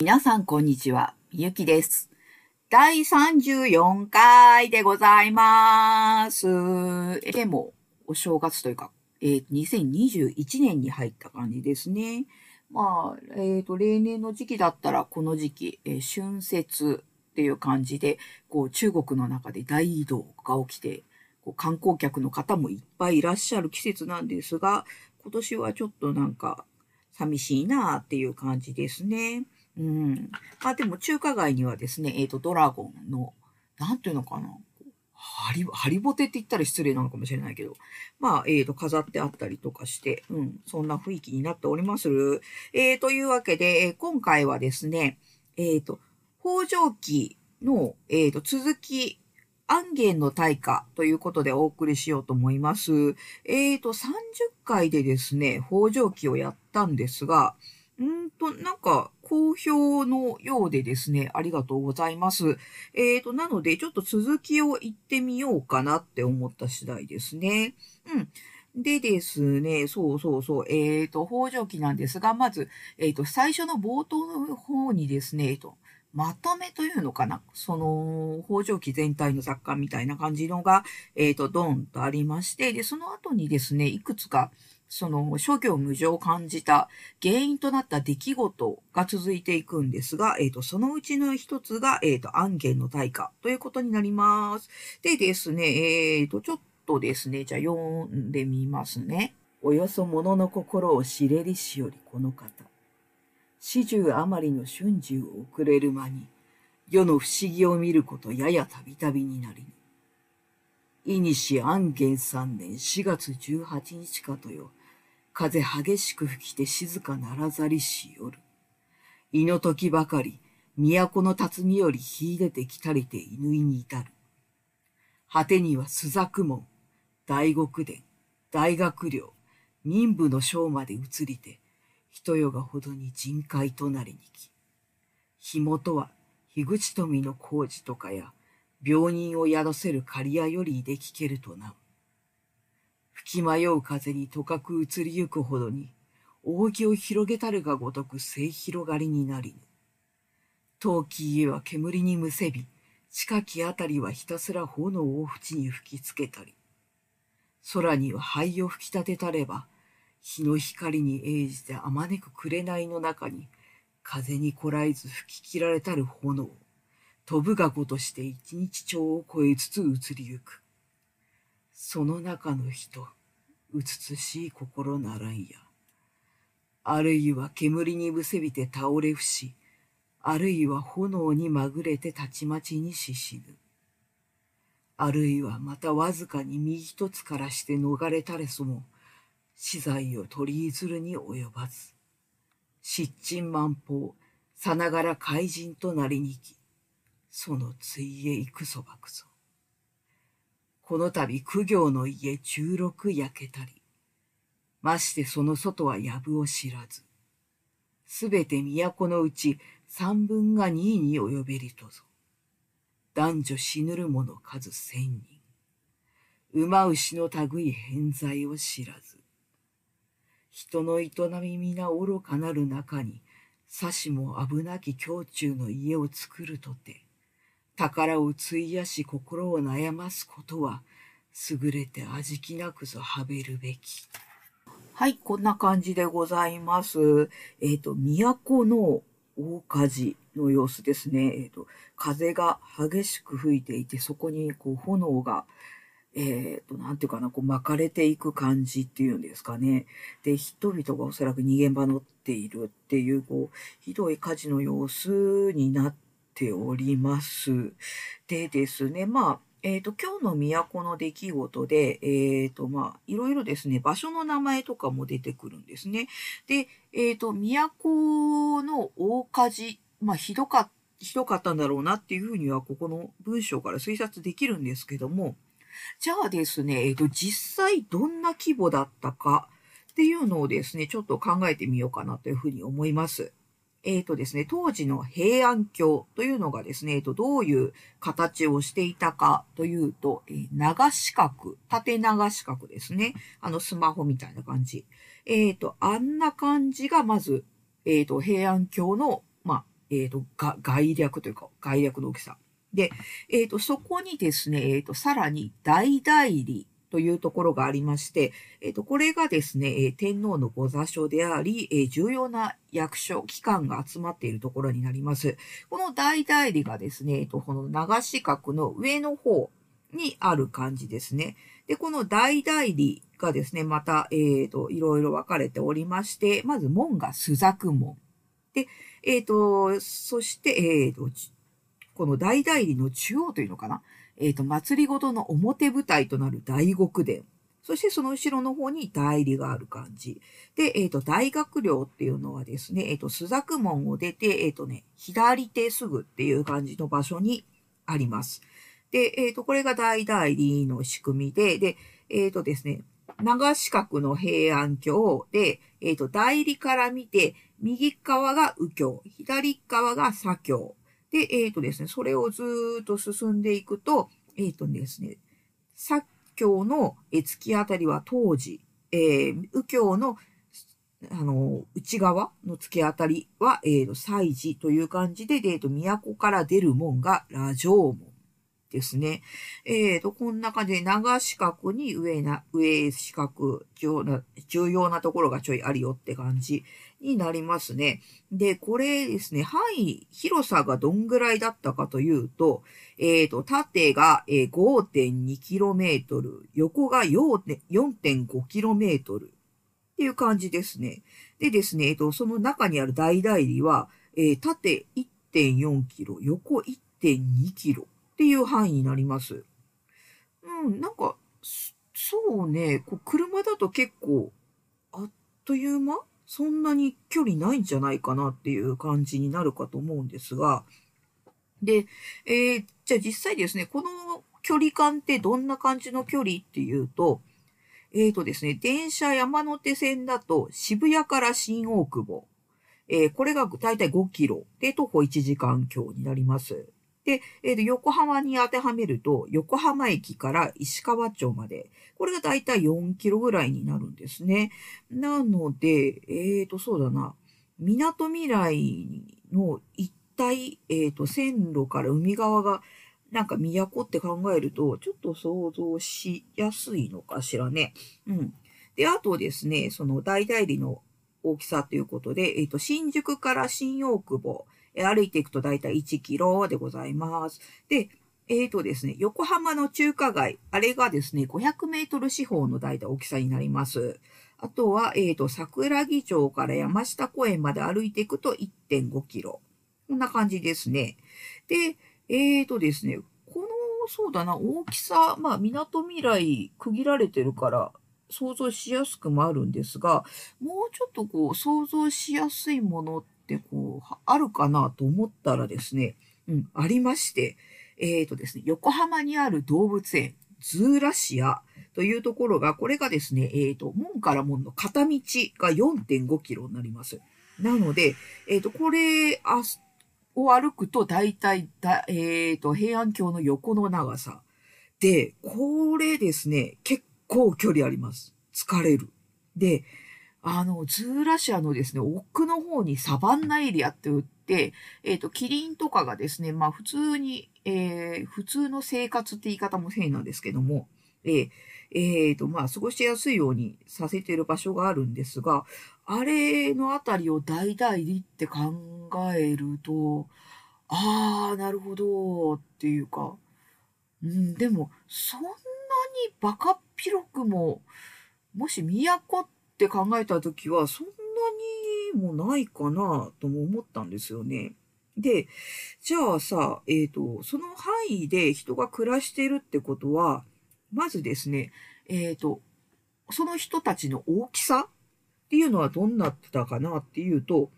皆さん、こんにちは。みゆきです。第34回でございます。でも、お正月というか、えー、2021年に入った感じですね。まあ、えっ、と、例年の時期だったら、この時期、えー春節っていう感じで、こう、中国の中で大移動が起きて、こう観光客の方もいっぱいいらっしゃる季節なんですが、今年はちょっとなんか、寂しいなっていう感じですね。うん。まあでも中華街にはですね、えっ、と、ドラゴンの、なんていうのかな。ハリ、ハリボテって言ったら失礼なのかもしれないけど、まあ、えっ、と、飾ってあったりとかして、うん、そんな雰囲気になっております。えー、というわけで、え今回はですね、えっ、と、北条記の、えっ、と、続き、安元の大化ということでお送りしようと思います。えっ、と、30回でですね、北条記をやったんですが、うんと、なんか、好評のようでですね、ありがとうございます。えっ、と、なので、ちょっと続きを言ってみようかなって思った次第ですね。うん。でですね、そうそうそう、えっ、と、北条記なんですが、まず、えっ、と、最初の冒頭の方にですね、えっ、と、まとめというのかなその、北条記全体の雑貨みたいな感じのが、えっ、と、ドンとありまして、で、その後にですね、いくつか、その、諸行無常を感じた原因となった出来事が続いていくんですが、えっ、と、そのうちの一つが、えっ、と、安元の大化ということになります。でですね、えっ、と、ちょっとですね、じゃあ読んでみますね。およそ物の心を知れりしよりこの方。始終あまりの春秋を遅れる間に、世の不思議を見ることややたびたびになりぬ。いにし安元三年四月十八日かとよ、風激しく吹きて静かならざりし夜。いの時ばかり、都の辰巳より秀でてきたりて犬に至る。果てには朱雀門、大極殿、大学寮、民部の章まで移りて、人よがほどに人海となりにき。火元は、樋口富の工事とかや、病人を宿せる刈谷よりで聞けるとな。吹き迷う風にとかく移りゆくほどに、扇を広げたるがごとく末広がりになりぬ。陶器家は煙にむせび、近きあたりはひたすら炎を縁に吹きつけたり、空には灰を吹き立てたれば、日の光に映じてあまねく紅の中に、風にこらえず吹き切られたる炎、飛ぶがごとして一日長を超えつつ移りゆく。その中の人、うつつしい心ならんや。あるいは煙にむせびて倒れ伏し、あるいは炎にまぐれてたちまちにし死ぬ。あるいはまたわずかに身一つからして逃れたれそも、死罪を取り譲るに及ばず。失鎮万法、さながら怪人となりにき、そのついへ行くそばくぞ。この度苦行の家十六焼けたり、ましてその外は藪を知らず、すべて都のうち三分が二位に及べりとぞ。男女死ぬる者数千人。馬牛の類偏在を知らず。人の営み皆愚かなる中に、さしも危なき胸中の家を作るとて、宝を費やし心を悩ますことは、優れて味気なくぞはべるべき。はい、こんな感じでございます。えっ、と、都の大火事の様子ですね。えっ、と、風が激しく吹いていて、そこにこう炎が、えっ、と、なんていうかな、こう巻かれていく感じっていうんですかね。で、人々がおそらく逃げ場乗っているっていう、こう、ひどい火事の様子になってております。でですね、まあ、えっ、と、今日の都の出来事で、えっ、と、まあ、いろいろですね、場所の名前とかも出てくるんですね。で、えっ、と、都の大火事、まあ、ひどか、ひどかったんだろうなっていうふうには、ここの文章から推察できるんですけども、じゃあですね、えっ、と、実際どんな規模だったかっていうのをですね、ちょっと考えてみようかなというふうに思います。えっ、とですね、当時の平安京というのがですね、えっ、と、どういう形をしていたかというと、えー長四角、縦長四角ですね。あの、スマホみたいな感じ。えっ、と、あんな感じが、まず、えっ、と、平安京の、まあ、えっ、と、が、概略というか、概略の大きさ。で、えっ、と、そこにですね、えっ、と、さらに大代理というところがありまして、えっ、と、これがですね、天皇の御座所であり、え重要な役所、機関が集まっているところになります。この大代理がですね、えっ、と、この流し角の上の方にある感じですね。で、この大代理がですね、また、えっ、ー、と、いろいろ分かれておりまして、まず門が朱雀門。で、えっ、と、そして、えっ、と、この大代理の中央というのかなえっ、と、祭りごとの表舞台となる大極殿。そしてその後ろの方に代理がある感じ。で、えっ、と、大学寮っていうのはですね、えっ、と、朱雀門を出て、えっ、とね、左手すぐっていう感じの場所にあります。で、えっ、と、これが大代理の仕組みで、で、えっ、とですね、長四角の平安京で、えっ、と、代理から見て、右側が右京、左側が左京。で、えっ、とですね、それをずっと進んでいくと、えっ、とですね、左京の突き当たりは当時、えー、右京のあの、内側の突き当たりは、えっ、ー、と、祭事という感じで、えっ、ー、と、都から出る門が羅城門。ですね。えーと、こんな感じで長四角に上な、上四角、重要な、重要なところがちょいあるよって感じになりますね。で、これですね、範囲、広さがどんぐらいだったかというと、えっ、ー、と、縦が 5.2km、横が 4.5km っていう感じですね。でですね、えっ、と、その中にある大代理は、えー、縦 1.4km、横 1.2km。っていう範囲になります。うん、なんか、そうね、こう車だと結構、あっという間？そんなに距離ないんじゃないかなっていう感じになるかと思うんですが、で、えー、じゃあ実際ですね、この距離感ってどんな感じの距離っていうと、えっ、ー、とですね、電車山手線だと渋谷から新大久保、えー、これが大体5キロで徒歩1時間強になります。で、えー、横浜に当てはめると、横浜駅から石川町まで、これがだいたい4キロぐらいになるんですね。なので、えっ、ー、と、そうだな、港未来の一帯、えっ、ー、と、線路から海側が、なんか都って考えると、ちょっと想像しやすいのかしらね。うん。で、あとですね、その大代理の大きさということで、えっ、と、新宿から新大久保、歩いていくとだいたい1キロでございます。で、えっ、ー、とですね、横浜の中華街、あれがですね、500メートル四方の大体大きさになります。あとは、えっ、ー、と、桜木町から山下公園まで歩いていくと1.5キロ。こんな感じですね。で、えっ、ー、とですね、この、そうだな、大きさ、まあ、港未来区切られてるから、想像しやすくもあるんですが、もうちょっとこう、想像しやすいものってってこう、あるかなと思ったらですね、うん、ありまして、え、ー、とですね、横浜にある動物園、ズーラシアというところが、これがですね、えっ、ー、と、門から門の片道が4.5キロになります。なので、えっ、ー、と、これ、あ、を歩くと大体だ、えっ、と、平安京の横の長さ。で、これですね、結構距離あります。疲れる。で、あの、ズーラシアのですね、奥の方にサバンナエリアって売って、えっ、ー、と、キリンとかがですね、まあ普通に、えー、普通の生活って言い方も変なんですけども、えー、えー、と、まあ過ごしやすいようにさせている場所があるんですが、あれのあたりを大々理って考えると、ああ、なるほど、っていうか、うん、でも、そんなにバカっ広くも、もし都ってって考えた時は、そんなにもないかなとも思ったんですよね。で、じゃあさ、えっ、ー、と、その範囲で人が暮らしているってことは、まずですね、えっ、ー、と、その人たちの大きさっていうのはどんなったかなっていうと、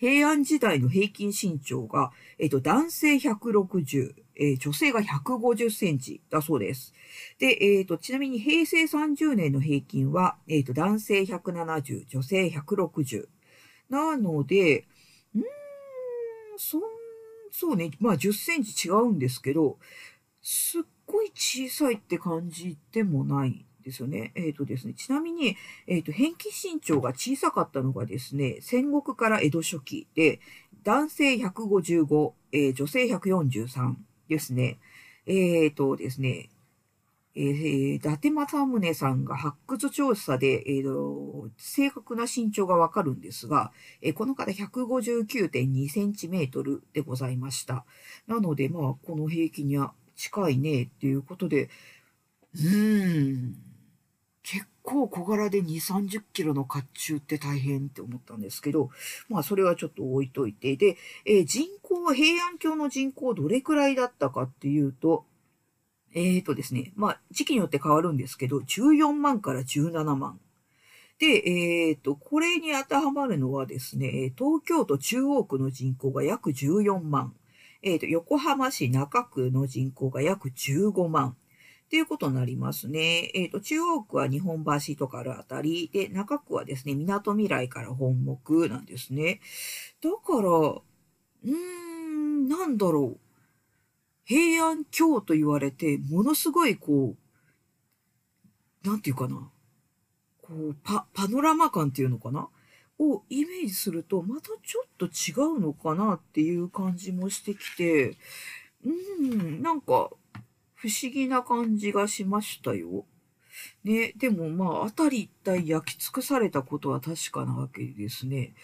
平安時代の平均身長が、えっ、と、男性160、えー、女性が150センチだそうです。で、えっ、ー、と、ちなみに平成30年の平均は、えっ、と、男性170、女性160。なので、うーん、そん、そうね、まあ10センチ違うんですけど、すっごい小さいって感じでもないですよね。えっ、ー、とですね、ちなみに、えっ、ー、と、変気身長が小さかったのがですね、戦国から江戸初期で、男性155、えー、女性143ですね。えっ、ー、とですね、えー、伊達政宗さんが発掘調査で、えー、正確な身長がわかるんですが、えー、この方159.2センチメートルでございました。なので、まあ、この平均には近いねっていうことで、うーん、構小柄で2、30キロの甲冑って大変って思ったんですけど、まあそれはちょっと置いといて、で、えー、人口は、平安京の人口どれくらいだったかっていうと、えっ、ー、とですね、まあ、時期によって変わるんですけど、14万から17万。で、えっ、ー、と、これに当てはまるのはですね、東京都中央区の人口が約14万。えっ、と、横浜市中区の人口が約15万。っていうことになりますね。えっ、と、中央区は日本橋とかあるあたり、で、中区はですね、港未来から本木なんですね。だから、うーん、なんだろう。平安京と言われて、ものすごいこう、なんていうかな。こう、パ、パノラマ感っていうのかなをイメージすると、またちょっと違うのかなっていう感じもしてきて、うーん、なんか、不思議な感じがしましたよ。ね、でもまあ、あたり一体焼き尽くされたことは確かなわけですね。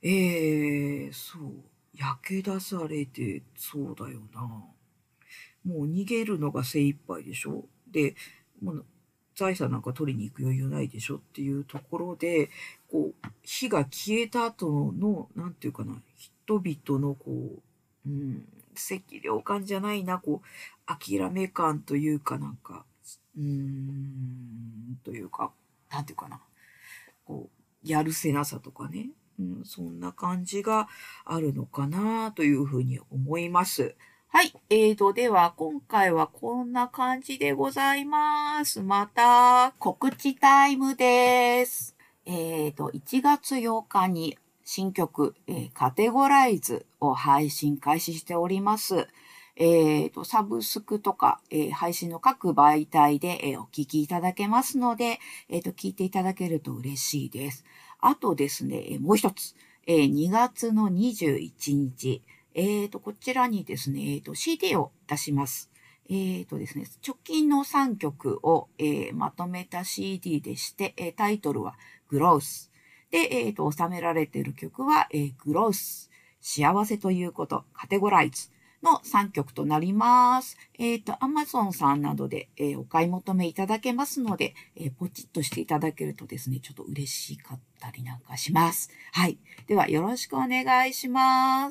えー、そう。焼け出されて、そうだよな。もう逃げるのが精一杯でしょ？で、もう財産なんか取りに行く余裕ないでしょっていうところで、こう、火が消えた後の、なんていうかな、人々のこう、うん、赤涼感じゃないな、こう、諦め感というかなんか、うーん、というか、なんていうかな、こう、やるせなさとかね、うん、そんな感じがあるのかなというふうに思います。はい。えーと、では、今回はこんな感じでございます。また、告知タイムです。えーと、1月8日に新曲、えー、カテゴライズを配信開始しております。えーと、サブスクとか、えー、配信の各媒体で、えー、お聞きいただけますので、えーと、聞いていただけると嬉しいです。あとですね、もう一つ、え、2月の21日、えっ、と、こちらにですね、えっ、と、CD を出します。えっ、とですね、直近の3曲を、えまとめた CD でして、えタイトルはグロース。で、えっ、と、収められている曲は、えグロース。幸せということ、カテゴライズ。の3曲となります。えっ、ー、と、アマゾンさんなどで、えー、お買い求めいただけますので、えー、ポチッとしていただけるとですね、ちょっと嬉しかったりなんかします。はい。では、よろしくお願いします。